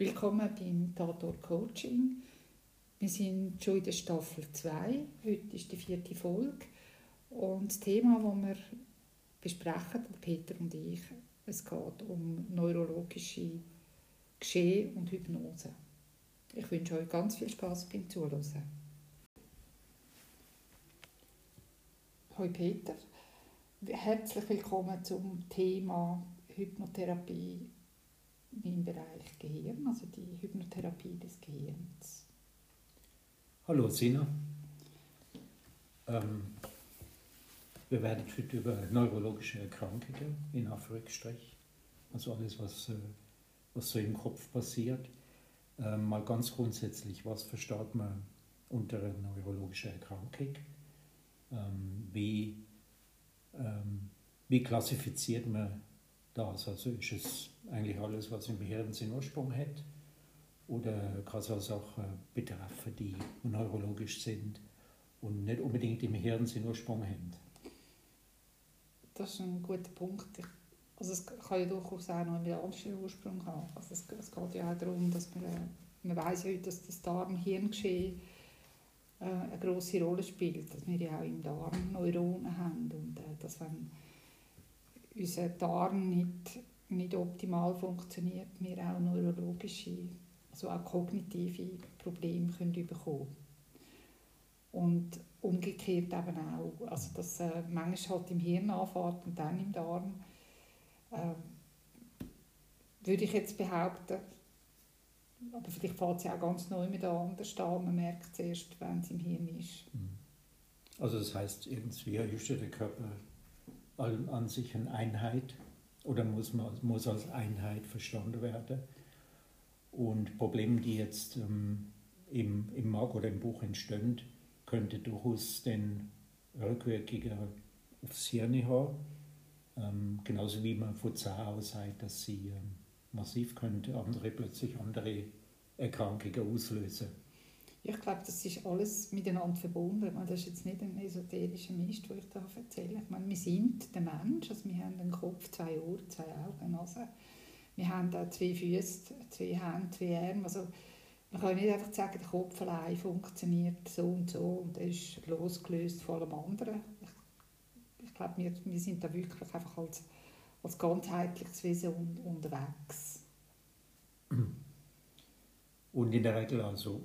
Willkommen beim Tatort Coaching. Wir sind schon in der Staffel 2. Heute ist die vierte Folge. Und das Thema, das wir besprechen, Peter und ich, es geht um neurologische Geschehen und Hypnose. Ich wünsche euch ganz viel Spaß beim Zuhören. Hallo Peter, herzlich willkommen zum Thema Hypnotherapie im Bereich Gehirn, also die Hypnotherapie des Gehirns. Hallo Sina. Ähm, wir werden heute über neurologische Erkrankungen in Anführungsstrich, also alles, was, äh, was so im Kopf passiert, äh, mal ganz grundsätzlich, was versteht man unter einer neurologischen Erkrankung? Ähm, wie, ähm, wie klassifiziert man das? Also ist es eigentlich alles, was im Hirn seinen Ursprung hat? Oder kann es auch Sachen betreffen, die neurologisch sind und nicht unbedingt im Hirn seinen Ursprung haben? Das ist ein guter Punkt. Also es kann ja durchaus auch noch einen anderen Ursprung haben. Also es, es geht ja auch darum, dass man, äh, man weiß ja heute, dass das Darm-Hirn-Geschehen äh, eine große Rolle spielt, dass wir ja auch im Darm Neuronen haben und äh, dass wenn unser Darm nicht, nicht optimal funktioniert, wir auch neurologische, also auch kognitive Probleme können bekommen und umgekehrt eben auch, also dass äh, manchmal halt im Hirn anfängt und dann im Darm, äh, würde ich jetzt behaupten, aber vielleicht fängt es ja auch ganz neu mit anders an, man merkt es erst, wenn es im Hirn ist. Mhm. Also das heißt, irgendwie ist der Körper an sich eine Einheit oder muss, muss als Einheit verstanden werden. Und Probleme, die jetzt ähm, im, im Mark oder im Buch entstehen, könnte durchaus den Rückwirkungen aufs Hirn haben. Ähm, genauso wie man von Zahn aus sagt, dass sie ähm, massiv könnte andere plötzlich andere Erkrankungen auslösen. Ich glaube, das ist alles miteinander verbunden. Meine, das ist jetzt nicht ein esoterischer Mist, den ich da erzähle. Ich meine, wir sind der Mensch, also wir haben einen Kopf, zwei Ohren, zwei Augen, eine Nase. Wir haben da zwei Füße, zwei Hände, zwei Arme. Also, man kann nicht einfach sagen, der Kopf allein funktioniert so und so und er ist losgelöst von allem anderen. Ich, ich glaube, wir, wir sind da wirklich einfach als, als ganzheitliches Wesen unterwegs. Und in der Regel also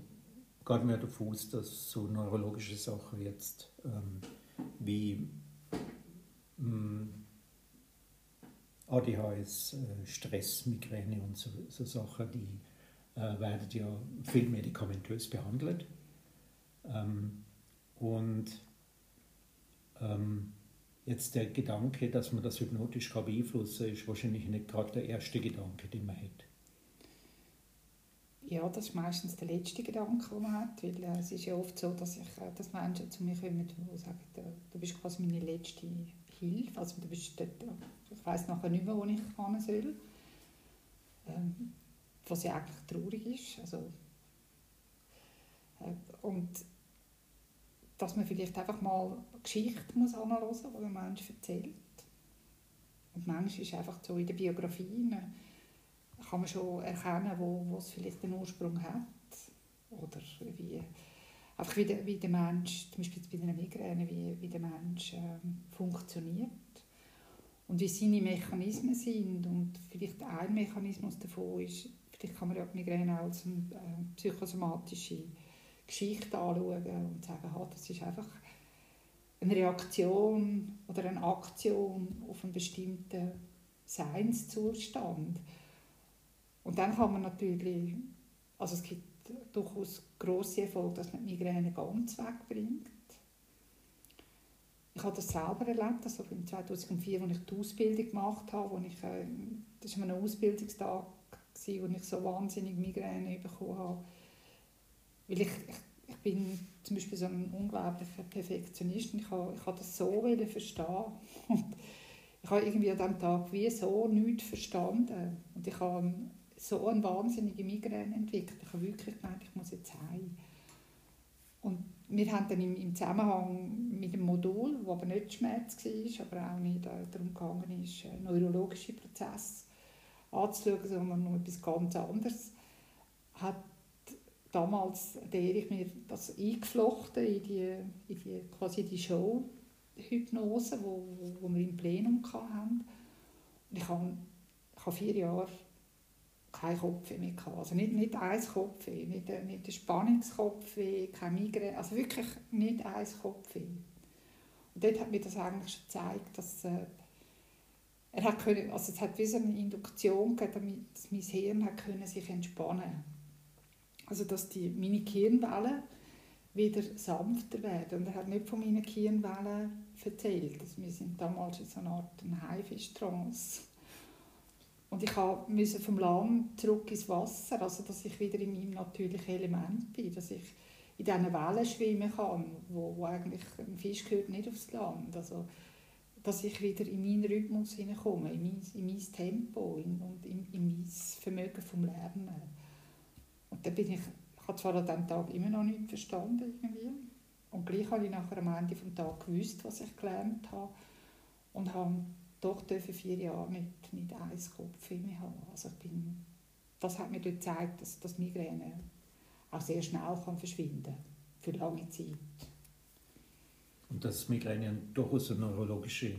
geht mir davon aus, dass so neurologische Sachen jetzt ähm, wie ähm, ADHS, äh, Stress, Migräne und so, so Sachen, die äh, werden ja viel medikamentös behandelt. Ähm, und ähm, jetzt der Gedanke, dass man das hypnotisch beeinflussen kann, ist wahrscheinlich nicht gerade der erste Gedanke, den man hat. Ja, das ist meistens der letzte Gedanke, den man hat, weil äh, es ist ja oft so, dass, ich, äh, dass Menschen zu mir kommen und sagen, du, bist quasi meine letzte Hilfe, also du bist dort, ich weiß nachher nicht mehr, wo ich hin soll. Ähm, was ja eigentlich traurig ist. Also, äh, und dass man vielleicht einfach mal eine Geschichte muss anhören muss, die ein Mensch erzählt. Und manchmal ist einfach so in der Biografie kann man schon erkennen, wo, wo es vielleicht den Ursprung hat. Oder wie, einfach wie der, wie der Mensch, zum Beispiel bei einer Migräne, wie, wie der Mensch ähm, funktioniert und wie seine Mechanismen sind. Und vielleicht ein Mechanismus davon ist, vielleicht kann man ja Migräne als eine äh, psychosomatische Geschichte anschauen und sagen, ha, das ist einfach eine Reaktion oder eine Aktion auf einen bestimmten Seinszustand. Und dann kann man natürlich, also es gibt durchaus grosse Erfolge, dass man die Migräne ganz wegbringt. Ich habe das selber erlebt, also im 2004, als ich die Ausbildung gemacht habe, wo ich, äh, das war ein Ausbildungstag, wo ich so wahnsinnig Migräne bekommen habe. Weil ich, ich, ich bin zum Beispiel so ein unglaublicher Perfektionist und ich habe, ich habe das so verstehen. Und ich habe irgendwie an diesem Tag wie so nichts verstanden. Und ich habe so eine wahnsinnige Migräne entwickelt. Ich habe wirklich gemeint, ich muss jetzt heim. Und wir haben dann im, im Zusammenhang mit dem Modul, das aber nicht Schmerz war, aber auch nicht äh, darum gegangen ist, äh, neurologische Prozesse anzuschauen, sondern noch etwas ganz anderes, hat damals der Erich mir das eingeflochten in die, in die, quasi die Show-Hypnose, wo, wo, wo wir im Plenum hatten. Ich habe, ich habe vier Jahre kein Kopfweh mehr gehabt. Also nicht, nicht ein Kopfweh, nicht, nicht ein Spannungskopfweh, kein Migräne, also wirklich nicht ein Kopfweh. Und dort hat mir das eigentlich schon gezeigt, dass äh, er hat können, also es hat wie so eine Induktion gegeben, dass mein Hirn hat können sich entspannen Also dass die, meine Hirnwellen wieder sanfter werden. Und er hat nicht von meinen Hirnwellen erzählt. Also wir sind damals in so einer Art Haifisch-Trance. Und ich musste vom Land zurück ins Wasser, also dass ich wieder in meinem natürlichen Element bin, dass ich in diesen Wellen schwimmen kann, wo, wo eigentlich ein Fisch gehört nicht aufs Land. Also, dass ich wieder in meinen Rhythmus hineinkomme, in mein, in mein Tempo in, und in, in mein Vermögen vom Lernen. Und dann bin ich, ich habe zwar an diesem Tag immer noch nicht verstanden irgendwie, und gleich habe ich nachher am Ende des Tages gewusst, was ich gelernt habe und habe doch dürfen vier Jahre nicht, nicht eins Kopf mehr haben. Also ich bin, das hat mir dort gezeigt, dass das Migräne auch sehr schnell kann verschwinden kann, für lange Zeit. Und dass Migräne durchaus eine neurologische,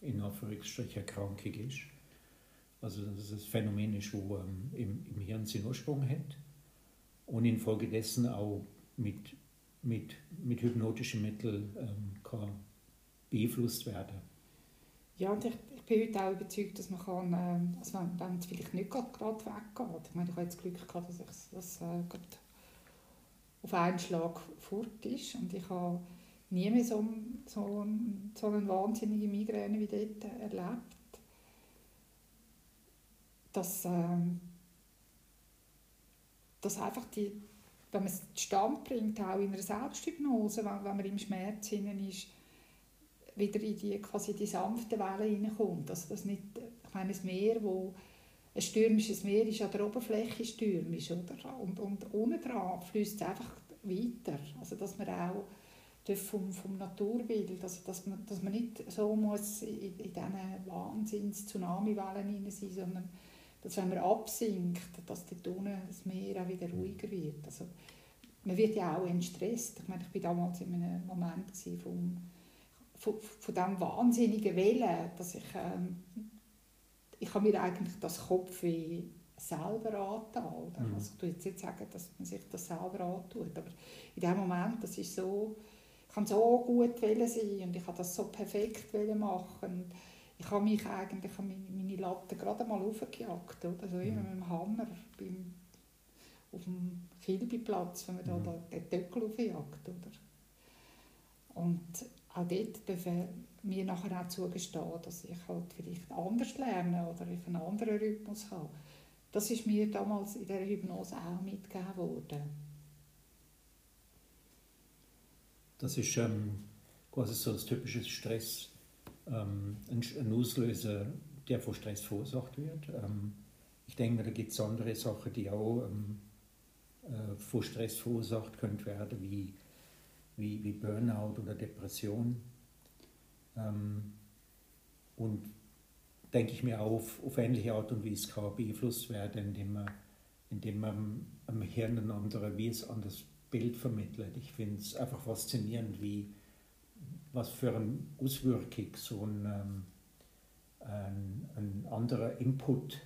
in Erkrankung ist. Also dass es ein Phänomen ist, das ähm, im, im Hirn seinen Ursprung hat und infolgedessen auch mit, mit, mit hypnotischen Mitteln ähm, kann beeinflusst werden ja, und ich, ich bin heute auch überzeugt, dass man kann, äh, also wenn, wenn es vielleicht nicht gerade weggeht, ich meine, ich habe jetzt Glück gehabt, dass ich das äh, auf einen Schlag fort ist und ich habe nie mehr so, so, so eine wahnsinnige Migräne wie dort erlebt. Dass, äh, dass einfach die, wenn man es Stand bringt, auch in einer Selbsthypnose, wenn, wenn man im Schmerz ist, wieder in die, quasi die sanfte Welle hineinkommt. Also das nicht, ich meine, das Meer, wo ein stürmisches Meer ist an der Oberfläche stürmisch, oder? Und, und unten dran fließt es einfach weiter. Also dass man auch vom, vom Naturbild, also dass, man, dass man nicht so muss in, in diesen Wahnsinns-Tsunami-Wellen hinein sein, sondern dass wenn man absinkt, dass dort unten das Meer auch wieder ruhiger wird. Also man wird ja auch entstresst. Ich meine, ich war damals in einem Moment vom von, von diesem wahnsinnigen Willen, dass ich, ähm, ich habe mir eigentlich das Kopfweh selber angetan. Mhm. Also, ich will jetzt nicht sagen, dass man sich das selber antut, aber in dem Moment, das ist so, ich kann so gut sein und ich habe das so perfekt machen. Ich habe mich eigentlich an meine Latte gerade mal aufgejagt, oder? Also immer mhm. mit dem Hammer beim, auf dem Kilbiplatz, wenn man mhm. da den Töckel aufjagt, oder? Und auch dort dürfen wir nachher auch zugestehen, dass ich halt vielleicht anders lerne oder ich einen anderen Rhythmus habe. Das ist mir damals in der Hypnose auch mitgegeben worden. Das ist ähm, quasi so das typische Stress, ähm, ein, ein, Auslöser, der von Stress verursacht wird. Ähm, ich denke, da gibt es andere Sachen, die auch ähm, äh, von Stress verursacht können werden, wie wie, wie Burnout oder Depression. Ähm, und denke ich mir auf, auf ähnliche Art und Weise kann beeinflusst werden, indem man, indem man am Hirn ein anderes, wie es anderes Bild vermittelt. Ich finde es einfach faszinierend, wie, was für eine Auswirkung so ein, ähm, ein, ein anderer Input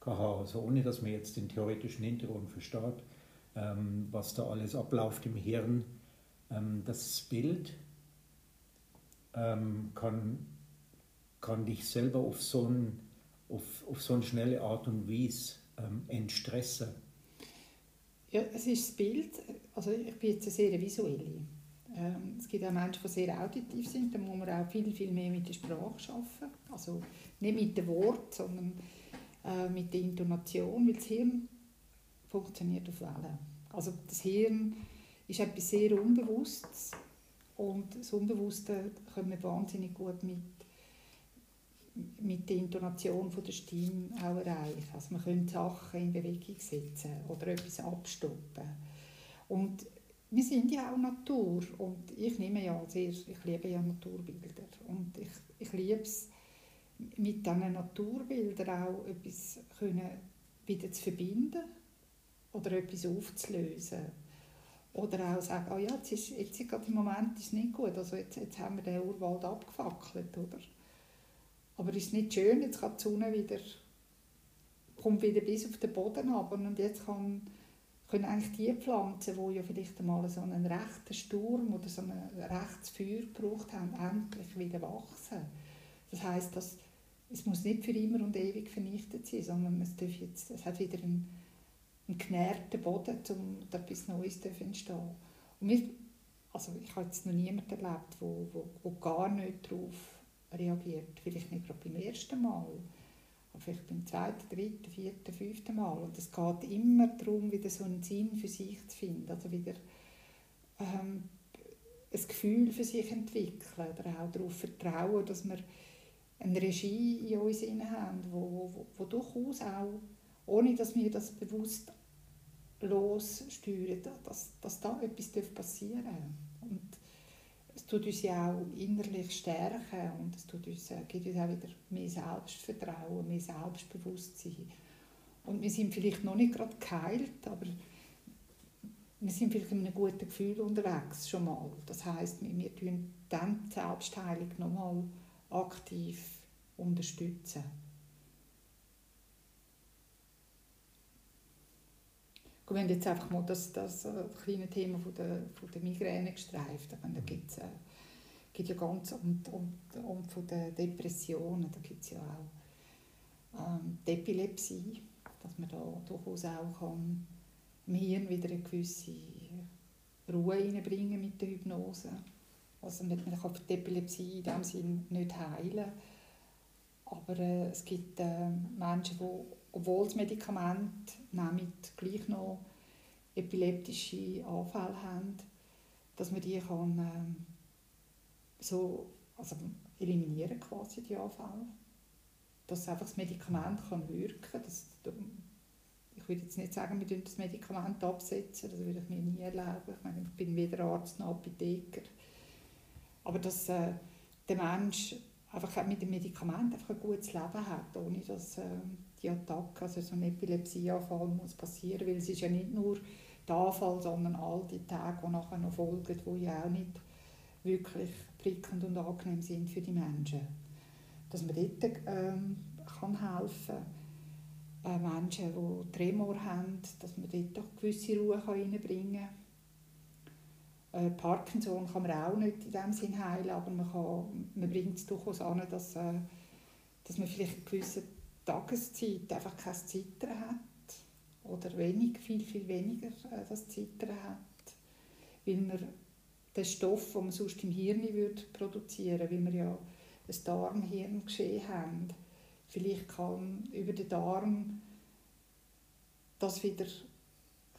kann haben. Also ohne dass man jetzt den theoretischen Hintergrund versteht, ähm, was da alles abläuft im Hirn. Ähm, das Bild ähm, kann, kann dich selber auf so, ein, auf, auf so eine schnelle Art und Weise ähm, entstressen. Ja, es ist das Bild, also ich bin jetzt eine sehr visuelle. Ähm, es gibt auch Menschen, die sehr auditiv sind, da muss man auch viel, viel mehr mit der Sprache arbeiten. Also nicht mit dem Wort, sondern äh, mit der Intonation, weil das Hirn funktioniert auf Wellen. Also das Hirn ist etwas sehr Unbewusstes und das Unbewusste können wir wahnsinnig gut mit, mit der Intonation von der Stimme auch erreichen. Also man könnte Sachen in Bewegung setzen oder etwas abstoppen. Und wir sind ja auch Natur und ich nehme ja sehr, ich liebe ja Naturbilder und ich, ich liebe es, mit diesen Naturbildern auch etwas können wieder zu verbinden oder etwas aufzulösen. Oder auch sagen, oh ja, jetzt ist, jetzt ist gerade im Moment ist nicht gut, also jetzt, jetzt haben wir den Urwald abgefackelt, oder? Aber ist nicht schön, jetzt kann die Sonne wieder, kommt wieder bis auf den Boden ab und jetzt kann, können eigentlich die Pflanzen, die ja vielleicht einmal so einen rechten Sturm oder so ein rechtes Feuer gebraucht haben, endlich wieder wachsen. Das heißt, dass es muss nicht für immer und ewig vernichtet sein, sondern es, darf jetzt, es hat wieder einen, einen genährten Boden, um etwas Neues zu entstehen. Und wir, also ich habe jetzt noch niemanden erlebt, der gar nicht darauf reagiert. Vielleicht nicht gerade beim ersten Mal, aber vielleicht beim zweiten, dritten, vierten, fünften Mal. Und es geht immer darum, wieder so einen Sinn für sich zu finden, also wieder ähm, ein Gefühl für sich entwickeln oder auch darauf vertrauen, dass wir eine Regie in uns haben, wo durchaus auch, ohne dass wir das bewusst lossteuern, dass, dass da etwas passieren darf. Und es tut uns ja auch innerlich stärken und es tut uns, äh, gibt uns auch wieder mehr Selbstvertrauen, mehr Selbstbewusstsein. Und wir sind vielleicht noch nicht gerade geheilt, aber wir sind vielleicht in einem guten Gefühl unterwegs schon mal. Das heißt, wir, wir tun dann die Selbstheilung nochmal aktiv unterstützen. Wir haben jetzt einfach mal das, das äh, kleine Thema von der, von der Migräne gestreift. Da gibt es äh, ja ganz und, und, und von der Depressionen, da gibt es ja auch ähm, die Epilepsie, dass man da durchaus auch kann, im Hirn wieder eine gewisse Ruhe reinbringen mit der Hypnose. Also man kann die Epilepsie in diesem Sinne nicht heilen. Aber äh, es gibt äh, Menschen, die, obwohl das Medikament nehmen, gleich noch epileptische Anfälle haben, dass man die kann, äh, so also eliminieren quasi die Anfälle. Dass einfach das Medikament kann wirken kann. Ich würde jetzt nicht sagen, wir das Medikament absetzen, das würde ich mir nie erlauben. Ich, meine, ich bin weder Arzt noch Apotheker. Aber dass äh, der Mensch einfach mit dem Medikament einfach ein gutes Leben hat, ohne dass äh, die Attacke, also so ein Epilepsieanfall muss passieren, weil es ist ja nicht nur der Anfall, sondern all die Tage, die nachher noch folgen, die ja auch nicht wirklich prickelnd und angenehm sind für die Menschen. Dass man dort ähm, kann helfen kann, äh, Menschen, die Tremor haben, dass man dort doch gewisse Ruhe reinbringen kann äh, Parkinson kann man auch nicht in dem Sinn heilen, aber man, kann, man bringt es durchaus an, dass, äh, dass man vielleicht in gewissen Tageszeit einfach kein Zittern hat oder wenig, viel, viel weniger äh, das Zittern hat, weil man den Stoff, den man sonst im Hirn würde produzieren würde, weil wir ja ein Darm-Hirn-Geschehen haben, vielleicht kann über den Darm das wieder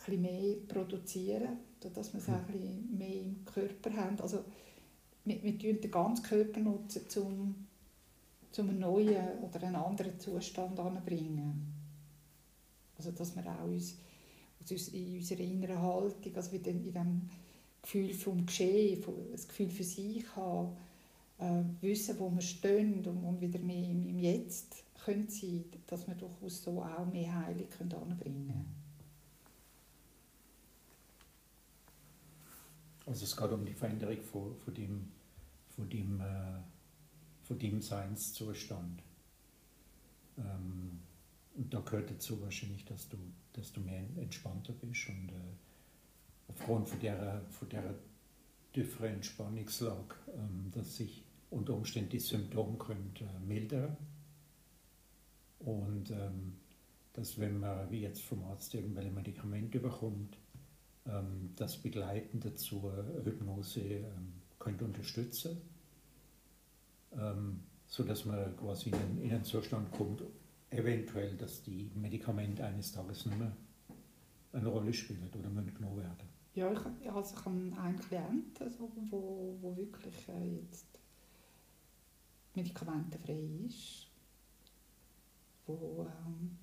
ein mehr produzieren dass wir es auch ein mehr im Körper haben. Also wir, wir den ganzen Körper nutzen, um, um einen neuen oder einen anderen Zustand anzubringen. Also dass wir auch uns, uns in unserer inneren Haltung, also in dem Gefühl vom Geschehen, das Gefühl für sich haben, äh, wissen, wo wir stehen und, und wieder mehr im, im Jetzt können sein, dass wir durchaus so auch mehr Heilung anbringen können. Also es geht um die Veränderung von, von dem, von dem, äh, von dem Seinszustand. Ähm, und da gehört dazu wahrscheinlich, dass du, dass du mehr entspannter bist und äh, aufgrund von der, von der tieferen Entspannungslage, ähm, dass sich unter Umständen die Symptome können, äh, mildern und ähm, dass wenn man wie jetzt vom Arzt irgendwelche Medikamente bekommt, ähm, das Begleiten dazu Hypnose ähm, könnte unterstützen, ähm, sodass man quasi in einen Zustand kommt, eventuell, dass die Medikamente eines Tages nicht mehr eine Rolle spielen oder müssen genommen werden. Ja, ich, also ich habe einen Klienten, also, wo, wo wirklich äh, jetzt medikamentenfrei ist, wo ähm,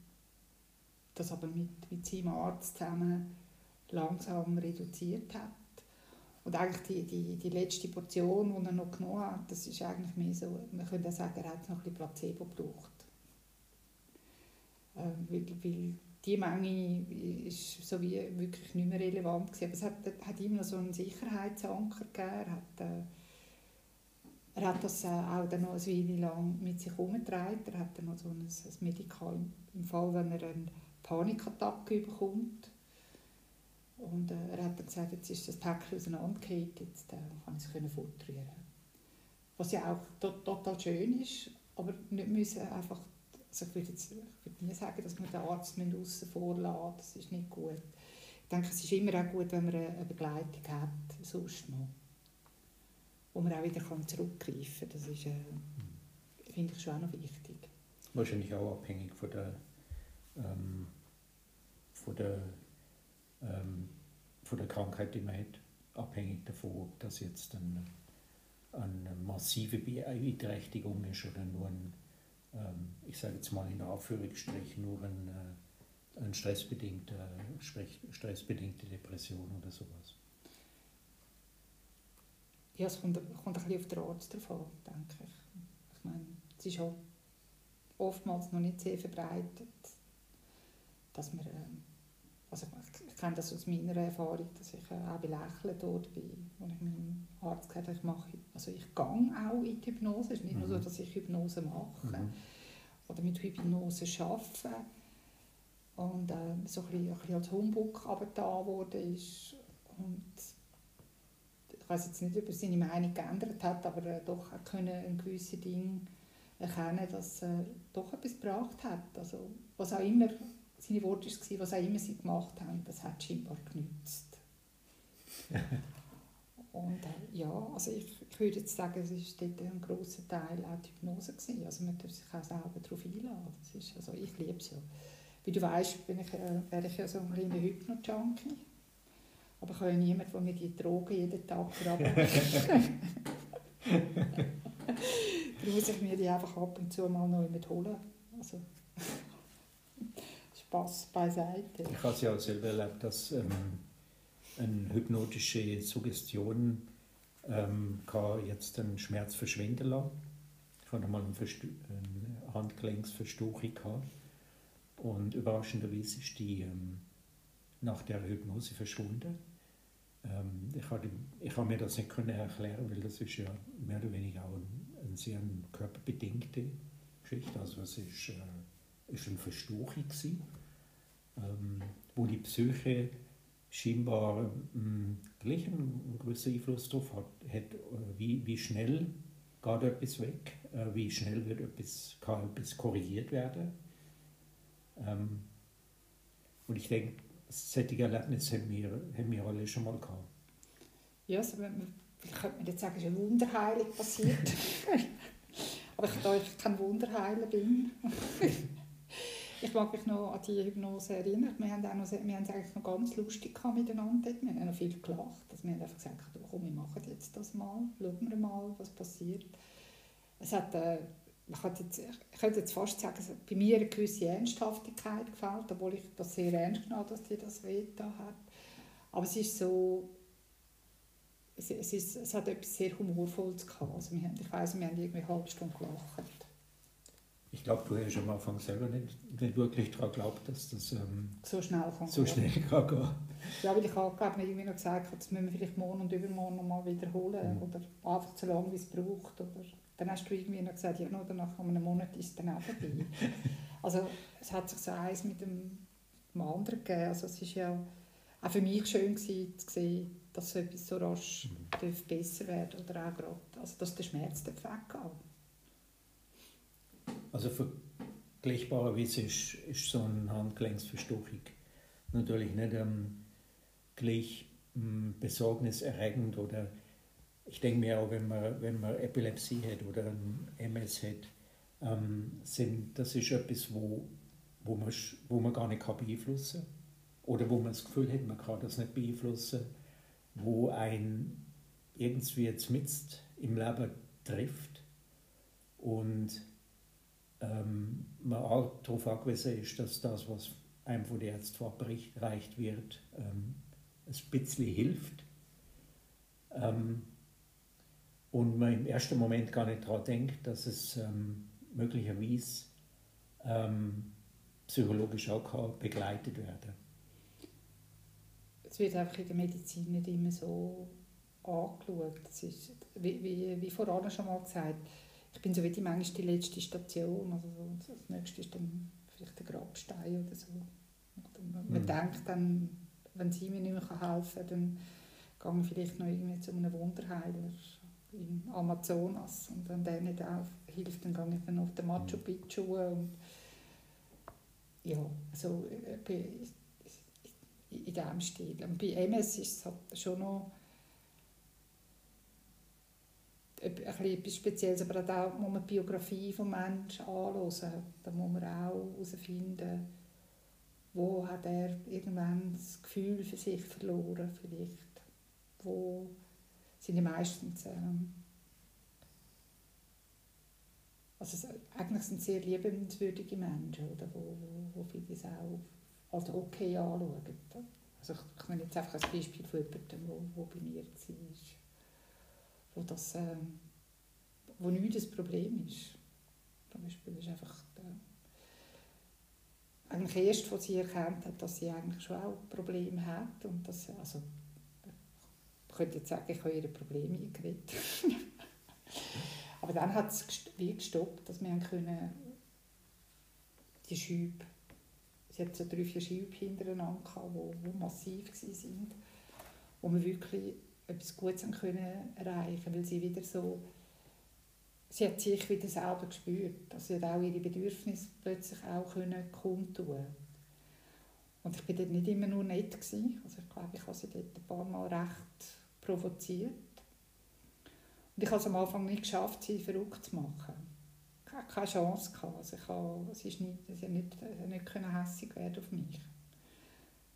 das aber mit, mit seinem Arzt zusammen langsam reduziert hat. Und eigentlich die, die, die letzte Portion, die er noch genommen hat, das ist eigentlich mehr so, man könnte sagen, er hat noch ein bisschen Placebo gebraucht. Äh, weil, weil die Menge ist so wie wirklich nicht mehr relevant gewesen. Aber es hat, hat immer so einen Sicherheitsanker gegeben. Er hat, äh, er hat das äh, auch dann noch eine Weile lang mit sich herumgetragen. Er hat dann noch so ein, ein Medikament im Fall, wenn er eine Panikattacke bekommt. Und äh, er hat dann gesagt, jetzt ist das Päckchen auseinandergefallen, jetzt äh, kann ich es fortrühren. Was ja auch to total schön ist, aber nicht müssen einfach also ich würde, jetzt, nie sagen, dass man den Arzt außen vorlässt, das ist nicht gut. Ich denke, es ist immer auch gut, wenn man eine Begleitung hat, sonst noch. Wo man auch wieder zurückgreifen kann. Das äh, finde ich schon auch noch wichtig. Wahrscheinlich auch abhängig von der, ähm, von der, ähm, von der Krankheit, die man hat. Abhängig davon, ob das jetzt eine, eine massive Beeinträchtigung ist oder nur ein ähm, ich sage jetzt mal in Anführungsstrichen, nur ein, äh, ein stressbedingte, stressbedingte Depression oder sowas. Ja, es kommt, kommt ein bisschen auf den Arzt davon, denke ich. Ich meine, es ist auch oftmals noch nicht sehr verbreitet, dass man, ähm, also ich kenne das aus meiner Erfahrung, dass ich äh, auch belächelt wurde, wo ich meinem Arzt gesagt habe, ich mache, also ich gehe auch in die Hypnose, es ist nicht mhm. nur so, mhm. dass ich Hypnose mache mhm. oder mit Hypnose arbeite und äh, so ein bisschen, ein bisschen als Humbug da wurde ist und ich weiß jetzt nicht, ob er seine Meinung geändert hat, aber äh, doch auch können gewisse Dinge erkennen, dass er äh, doch etwas gebracht hat, also was auch immer seine Worte waren, was auch immer sie gemacht haben, das hat scheinbar genützt. Und äh, ja, also ich, ich würde jetzt sagen, es war dort ein grosser Teil auch die Hypnose. Gewesen. Also man darf sich auch selber darauf einladen. Das ist, also ich liebe es ja. Wie du weißt, bin ich, äh, wäre ich ja so ein kleiner Hypno-Junkie. Aber ich habe ja niemanden, der mir die Drogen jeden Tag verabreicht. Darum muss ich mir die einfach ab und zu mal noch mit holen. Also, Spaß beiseite. Ich habe es ja auch selber erlebt, dass ähm, eine hypnotische Suggestion ähm, kann jetzt den Schmerz verschwinden lassen. Ich hatte mal eine, Handgelenksverstuchung gehabt. und überraschenderweise ist die ähm, nach der Hypnose verschwunden. Ähm, ich, habe mir das nicht können erklären, weil das ist ja mehr oder weniger auch eine, eine sehr körperbedingte Geschichte. Also es ist, äh, ist eine Verstuchung gewesen ähm, wo die Psyche scheinbar ähm, gleich einen gewissen Einfluss darauf hat, hat äh, wie, wie schnell geht etwas weg, äh, wie schnell wird etwas, kann etwas korrigiert werden. Ähm, und ich denke, solche Erlebnisse haben wir, haben wir alle schon mal gehabt. Ja, also, vielleicht könnte man jetzt sagen, es ist eine Wunderheilung passiert. Aber ich, da ich kein Wunderheiler bin, ich mag mich noch an die Hypnose erinnern. Wir haben, auch noch, wir haben es eigentlich noch ganz lustig miteinander. Wir haben noch viel gelacht. Also wir haben einfach gesagt, komm, wir machen jetzt das mal. Schauen wir mal, was passiert. Es hat, äh, ich, jetzt, ich könnte jetzt fast sagen, es hat bei mir eine gewisse Ernsthaftigkeit gefällt, obwohl ich das sehr ernst genommen dass die das Veto hat. Aber es ist so, es, es, ist, es hat etwas sehr Humorvolles gehabt. Also wir haben, ich weiss, wir haben irgendwie eine halbe Stunde gelacht. Ich glaube, du hast am Anfang selber nicht, nicht wirklich daran geglaubt, dass das ähm, so schnell kann so schnell kann gehen. Ja, weil ich habe glaube irgendwie noch gesagt, das müssen wir vielleicht morgen und übermorgen noch mal wiederholen mhm. oder einfach so lange, wie es braucht. Oder dann hast du irgendwie noch gesagt, ja, nur nach einem Monat ist es dann auch vorbei. also es hat sich so eins mit dem, dem anderen gegeben. Also es ist ja auch für mich schön gewesen, zu sehen, dass so etwas so rasch mhm. besser werden oder auch gerade, also dass der Schmerz weggeht. Also vergleichbarerweise ist, ist so eine Handgelenksverstuchung natürlich nicht ähm, gleich ähm, besorgniserregend oder ich denke mir auch, wenn man, wenn man Epilepsie hat oder ein MS hat, ähm, sind, das ist etwas, wo, wo, man, wo man gar nicht kann beeinflussen kann oder wo man das Gefühl hat, man kann das nicht beeinflussen, wo ein irgendwie jetzt mit im Leben trifft und ähm, man auch darauf angewiesen ist, dass das, was einem von der Ärzten verabreicht wird, ähm, ein bisschen hilft. Ähm, und man im ersten Moment gar nicht daran denkt, dass es ähm, möglicherweise ähm, psychologisch auch begleitet werden Es wird einfach in der Medizin nicht immer so angeschaut. Das ist, wie, wie, wie vorhin schon mal gesagt, ich bin so wie die manchmal die letzte Station. Also so, das nächste ist dann vielleicht der Grabstein oder so. Man, man mhm. denkt dann, wenn sie mir nicht mehr helfen kann, dann gehe ich vielleicht noch irgendwie zu einem Wunderheiler im Amazonas und wenn der nicht auch hilft, dann gehe ich dann auf den Machu mhm. Picchu und ja, also äh, in diesem Stil. Und bei MS ist es halt schon noch etwas Spezielles, aber da muss man die Biografie des Menschen anschauen. Da muss man auch herausfinden, wo hat er irgendwann das Gefühl für sich verloren vielleicht. Wo sind die meistens ähm, also eigentlich sind sehr liebenswürdige Menschen, oder, wo, wo, wo viele das auch als okay anschauen. Also ich, nehme jetzt einfach ein Beispiel von jemandem, wo bei mir war wo das äh, wo nicht das Problem ist. Zum Beispiel ist einfach der, eigentlich erst, als sie erkannt hat, dass sie eigentlich schon auch Probleme hat und dass, also, ich könnte jetzt sagen, ich habe ihre Probleme eingeredet. Aber dann hat es wie gestoppt, dass wir können die Schübe, sie hat so drei, vier Schübe hintereinander gehabt, die, die massiv waren, wo wir wirklich etwas Gutes können erreichen weil sie wieder so, sie hat sich wieder selber gespürt, dass sie auch ihre Bedürfnisse plötzlich auch können kundtun Und ich war dort nicht immer nur nett, gewesen. also ich glaube, ich habe sie dort ein paar Mal recht provoziert. Und ich habe es am Anfang nicht geschafft, sie verrückt zu machen. Keine Chance. Gehabt. Also ich habe, sie ist nicht, sie hat nicht, nicht hässig werden auf mich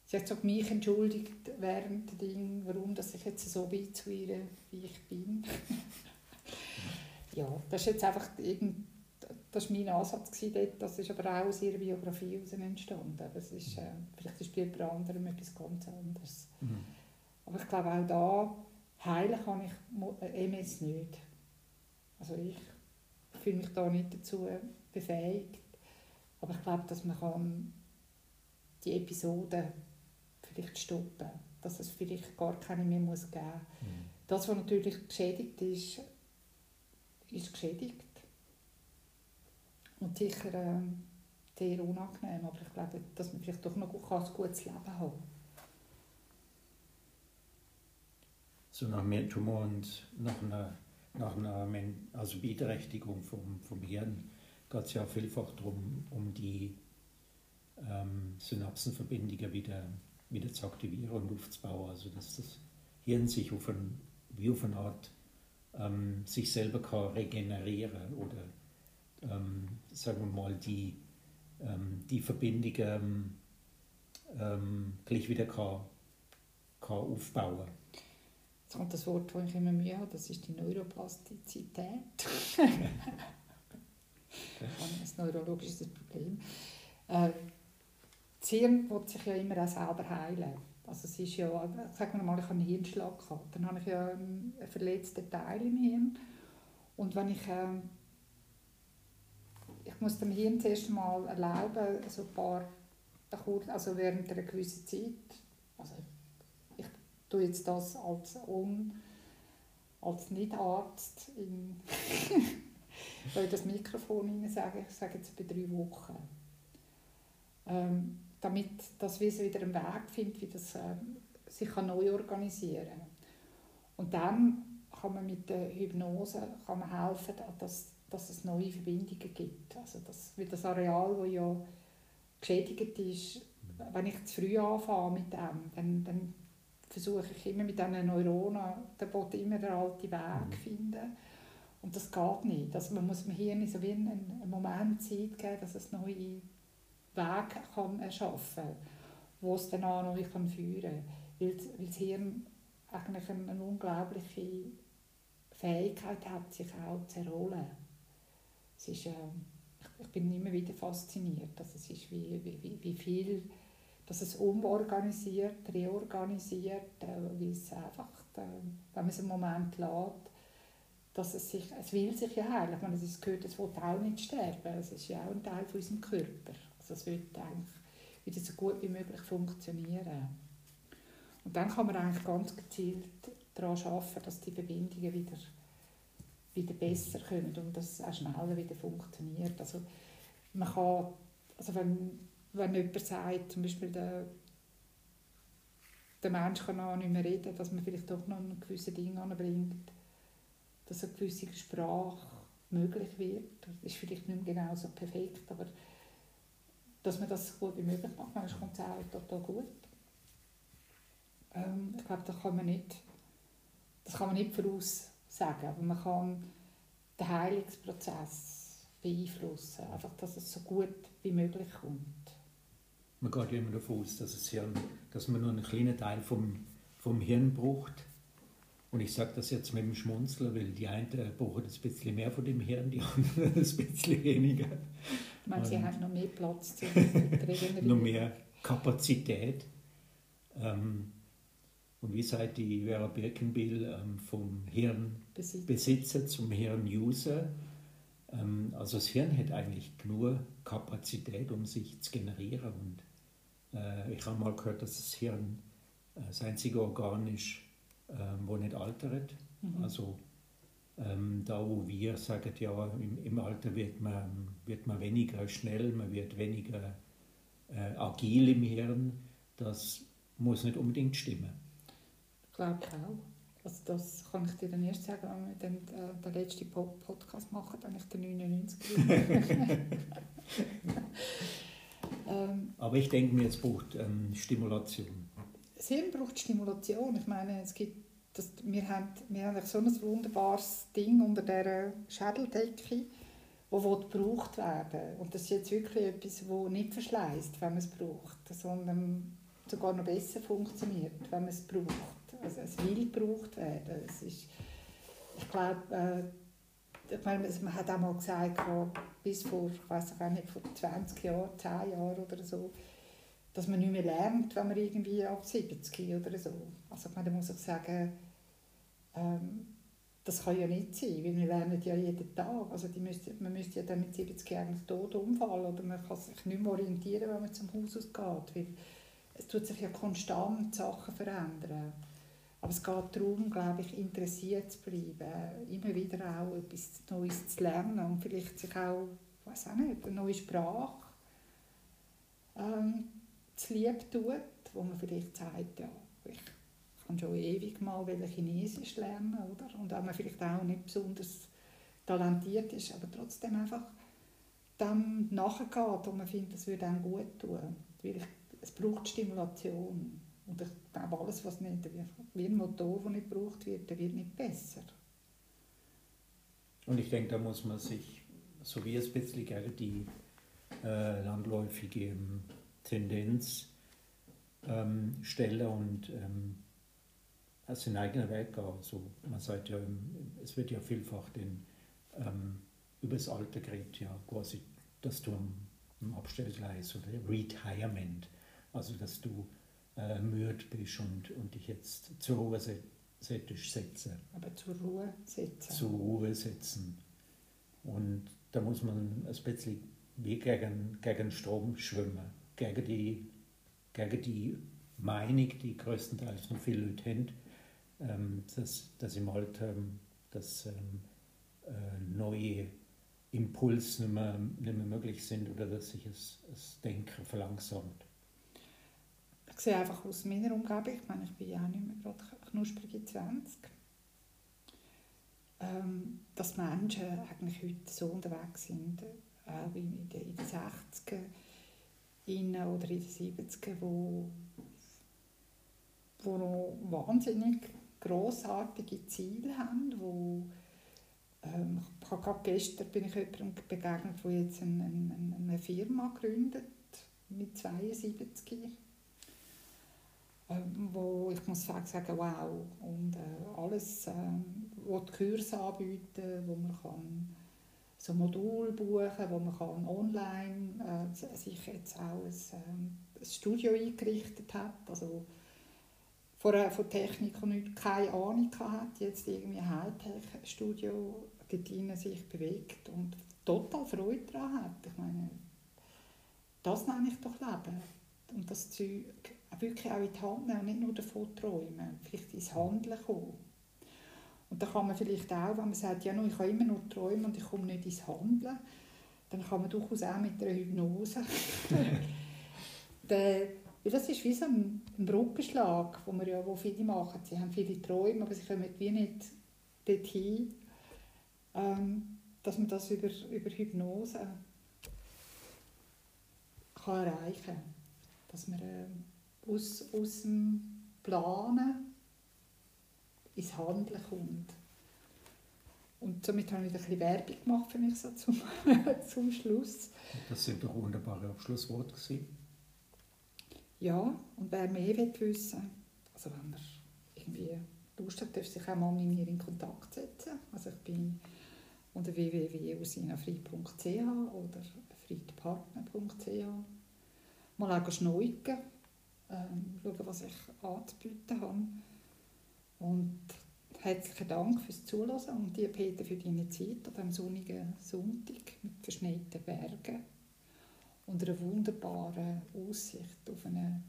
sie hat sich mich entschuldigt während der Ding, warum dass ich jetzt so bin zu ihr, wie ich bin. ja, das ist jetzt einfach irgend, das war mein Ansatz dort. Das ist aber auch aus ihrer Biografie heraus entstanden. Das ist, äh, vielleicht ist bei jemand anderem etwas ganz anderes. Mhm. Aber ich glaube auch da, heilen kann ich äh, MS nicht. Also ich fühle mich da nicht dazu befähigt. Aber ich glaube, dass man kann die Episoden vielleicht stoppen, dass es vielleicht gar keine mehr muss geben muss. Mhm. Das, was natürlich geschädigt ist, ist geschädigt. Und sicher äh, sehr unangenehm, aber ich glaube, dass man vielleicht doch noch ein gutes Leben haben kann. So nach Tumor und nach einer, nach einer also Beeinträchtigung vom, vom Hirn geht es ja vielfach darum, um die ähm, Synapsenverbindungen wieder wieder zu aktivieren und aufzubauen. Also dass das Hirn sich auf ein, wie auf eine Art ähm, sich selber kann regenerieren oder ähm, sagen wir mal die, ähm, die Verbindungen ähm, gleich wieder kann, kann aufbauen Jetzt kommt das Wort, das ich immer Mühe habe, das ist die Neuroplastizität. das neurologische Problem. Äh, das Hirn will sich ja immer auch selber heilen. Also es ist ja, sagen wir mal, ich habe einen Hirnschlag gehabt, dann habe ich ja einen verletzten Teil im Hirn und wenn ich, äh, ich muss dem Hirn zuerst mal erlauben, so ein paar, also während einer gewissen Zeit, also ich tue jetzt das als, un, als Nicht-Arzt in, das Mikrofon sagen, ich sage jetzt bei drei Wochen. Ähm, damit das Wissen wieder einen Weg findet, wie das äh, sich kann neu organisieren kann. Und dann kann man mit der Hypnose kann man helfen, dass, dass es neue Verbindungen gibt. Also das, wie das Areal, das ja geschädigt ist, wenn ich zu früh anfange mit dem, dann, dann versuche ich immer mit diesen Neuronen, der Boden immer den alten Weg zu mhm. finden. Und das geht nicht. Also man muss dem Hirn so wie einen, einen Moment Zeit geben, dass es neue Weg kann erschaffen kann, wo es dann auch noch kann führen kann. Weil, weil das Hirn eigentlich eine, unglaubliche Fähigkeit hat, sich auch zu erholen. Es ist, äh, ich, ich bin immer wieder fasziniert, dass es ist, wie, wie, wie viel dass es umorganisiert, reorganisiert, äh, weil es einfach, äh, wenn man es einen Moment lässt, dass es sich, es will sich ja heilen. Ich meine, es gehört, es will auch nicht sterben, es ist ja auch ein Teil von unserem Körper. Wird eigentlich wieder so gut wie möglich funktionieren. Und dann kann man eigentlich ganz gezielt daran arbeiten, dass die Verbindungen wieder, wieder besser können und dass es auch schneller wieder funktioniert. Also man kann, also wenn, wenn jemand sagt, zum Beispiel der, der Mensch kann auch nicht mehr reden, dass man vielleicht doch noch ein gewisses Ding anbringt, dass eine gewisse Sprache möglich wird. Das ist vielleicht nicht mehr genau so perfekt, aber dass man das so gut wie möglich macht, manchmal kommt es auch total gut. Ähm, ich glaube, das kann man nicht, das kann man nicht voraussagen, aber man kann den Heilungsprozess beeinflussen, einfach, dass es so gut wie möglich kommt. Man geht immer davon aus, dass, es Hirn, dass man nur einen kleinen Teil vom, vom Hirn braucht. Und ich sage das jetzt mit dem Schmunzeln, weil die einen brauchen ein bisschen mehr von dem Hirn, die anderen ein bisschen weniger. Ich meine, sie haben noch mehr Platz zu regenerieren. noch mehr Kapazität. Ähm, und wie sagt die Vera Birkenbill ähm, vom Hirnbesitzer zum Hirnuser? Ähm, also das Hirn hat eigentlich nur Kapazität, um sich zu generieren. Und äh, ich habe mal gehört, dass das Hirn äh, das einzige Organ ist, äh, wo nicht altert. Mhm. Also ähm, da, wo wir sagen, ja, im, im, Alter wird man, wird man weniger schnell, man wird weniger äh, agil im Hirn, das muss nicht unbedingt stimmen. Glaube ich auch. Also das kann ich dir dann erst sagen, wenn wir dann äh, den letzten Podcast machen, dann ich den 99 ähm, Aber ich denke mir, es braucht ähm, Stimulation. Hirn braucht Stimulation. Ich meine, es gibt das, wir haben, wir haben so ein wunderbares Ding unter dieser Schädeldecke, das gebraucht werden Und das ist jetzt wirklich etwas, das nicht verschleißt, wenn man es braucht, sondern sogar noch besser funktioniert, wenn man es braucht. Also es will gebraucht werden. Es ist, ich glaube, äh, ich man hat auch mal gesagt, bis vor, ich weiß nicht, vor 20 Jahren, 10 Jahren oder so, dass man nicht mehr lernt, wenn man irgendwie ab 70 oder so. Also ich da muss ich sagen, ähm, das kann ja nicht sein, weil wir lernen ja jeden Tag. Also die müsste, man müsste ja dann mit 70 eigentlich tot umfallen oder man kann sich nicht mehr orientieren, wenn man zum Haus ausgeht, weil es tut sich ja konstant Sachen verändern. Aber es geht darum, glaube ich, interessiert zu bleiben, immer wieder auch etwas Neues zu lernen und vielleicht sich auch, weiß auch nicht, eine neue Sprache ähm, zu lieb tut, wo man vielleicht sagt, ja, ich kann schon ewig mal Chinesisch lernen, oder? Und auch man vielleicht auch nicht besonders talentiert ist, aber trotzdem einfach dem nachgeht und man findet, das würde einem gut tun. Weil es braucht Stimulation. Und ich glaube, alles, was nicht, wie ein Motor, das nicht gebraucht wird, der wird nicht besser. Und ich denke, da muss man sich so wie ein bisschen gegen die äh, landläufige ähm, Tendenz ähm, stellen und ähm, seinen eigenen Weg gehen. Also man sagt ja, es wird ja vielfach den, ähm, über das Alter geredet, ja, quasi, dass du am, am Abstellgleis oder Retirement, also dass du äh, müde bist und, und dich jetzt zur Ruhe solltest setzen. Aber zur Ruhe setzen. Zur Ruhe setzen. Und da muss man ein bisschen wie gegen, gegen Strom schwimmen, gegen die, gegen die Meinung, die größtenteils noch viele Leute haben, ähm, dass, dass im Alter ähm, dass, ähm, äh, neue Impulse nicht mehr, nicht mehr möglich sind oder dass sich das, das Denken verlangsamt. Ich sehe einfach aus meiner Umgebung, ich meine, ich bin ja auch nicht mehr gerade knusprige 20, ähm, dass Menschen eigentlich heute so unterwegs sind, auch in den, in den 60er innen oder in den 70er, wo, wo noch wahnsinnig grossartige Ziele haben, wo ähm, ich habe gerade gestern bin ich jemandem begegnet, der jetzt eine, eine, eine Firma gründet mit 72 ähm, wo ich muss sagen, wow, und äh, alles, ähm, wo die Kurse anbieten, wo man kann so Modul buchen, wo man kann online äh, sich jetzt auch ein, ähm, ein Studio eingerichtet hat, also vorher von Technik und keine Ahnung hat, jetzt irgendwie ein Das nenne ich doch Leben. Und das Zeug wirklich auch in die Hand nehmen und nicht nur davon träumen. Vielleicht ins Handeln kommen. Und da kann man vielleicht auch, wenn man sagt, ja, ich kann immer nur träumen und ich komme nicht ins Handeln, dann kann man durchaus auch mit einer Hypnose. der, das ist wie so ein, Brückenschlag, wo, ja, wo viele machen. Sie haben viele Träume, aber sie kommen wie nicht dorthin, ähm, dass man das über, über Hypnose kann erreichen kann. Dass man äh, aus, aus dem Planen ins Handeln kommt. Und somit habe ich ein bisschen Werbung gemacht für mich so zum, zum Schluss. Das sind doch wunderbare Abschlussworte gewesen. Ja, und wer mehr will wissen, also wenn er irgendwie Lust hat, darf sich auch mal mit mir in Kontakt setzen. Also ich bin unter www.usinafried.ch oder friedpartner.ch mal auch schneuken, ähm, schauen, was ich anzubieten habe. Und herzlichen Dank fürs Zuhören und dir, Peter, für deine Zeit an diesem sonnigen Sonntag mit verschneiten Bergen und einer wunderbaren Aussicht auf eine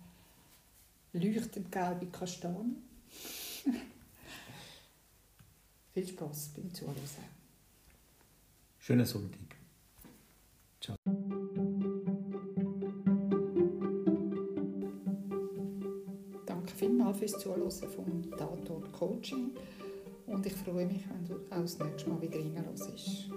leuchtend gelbe Kastanie. Viel Spaß beim Zuhören. Schönen Sonntag. Ciao. Danke vielmals fürs Zuhören vom Tatort Coaching und ich freue mich, wenn du auch das nächste Mal wieder reinhörst.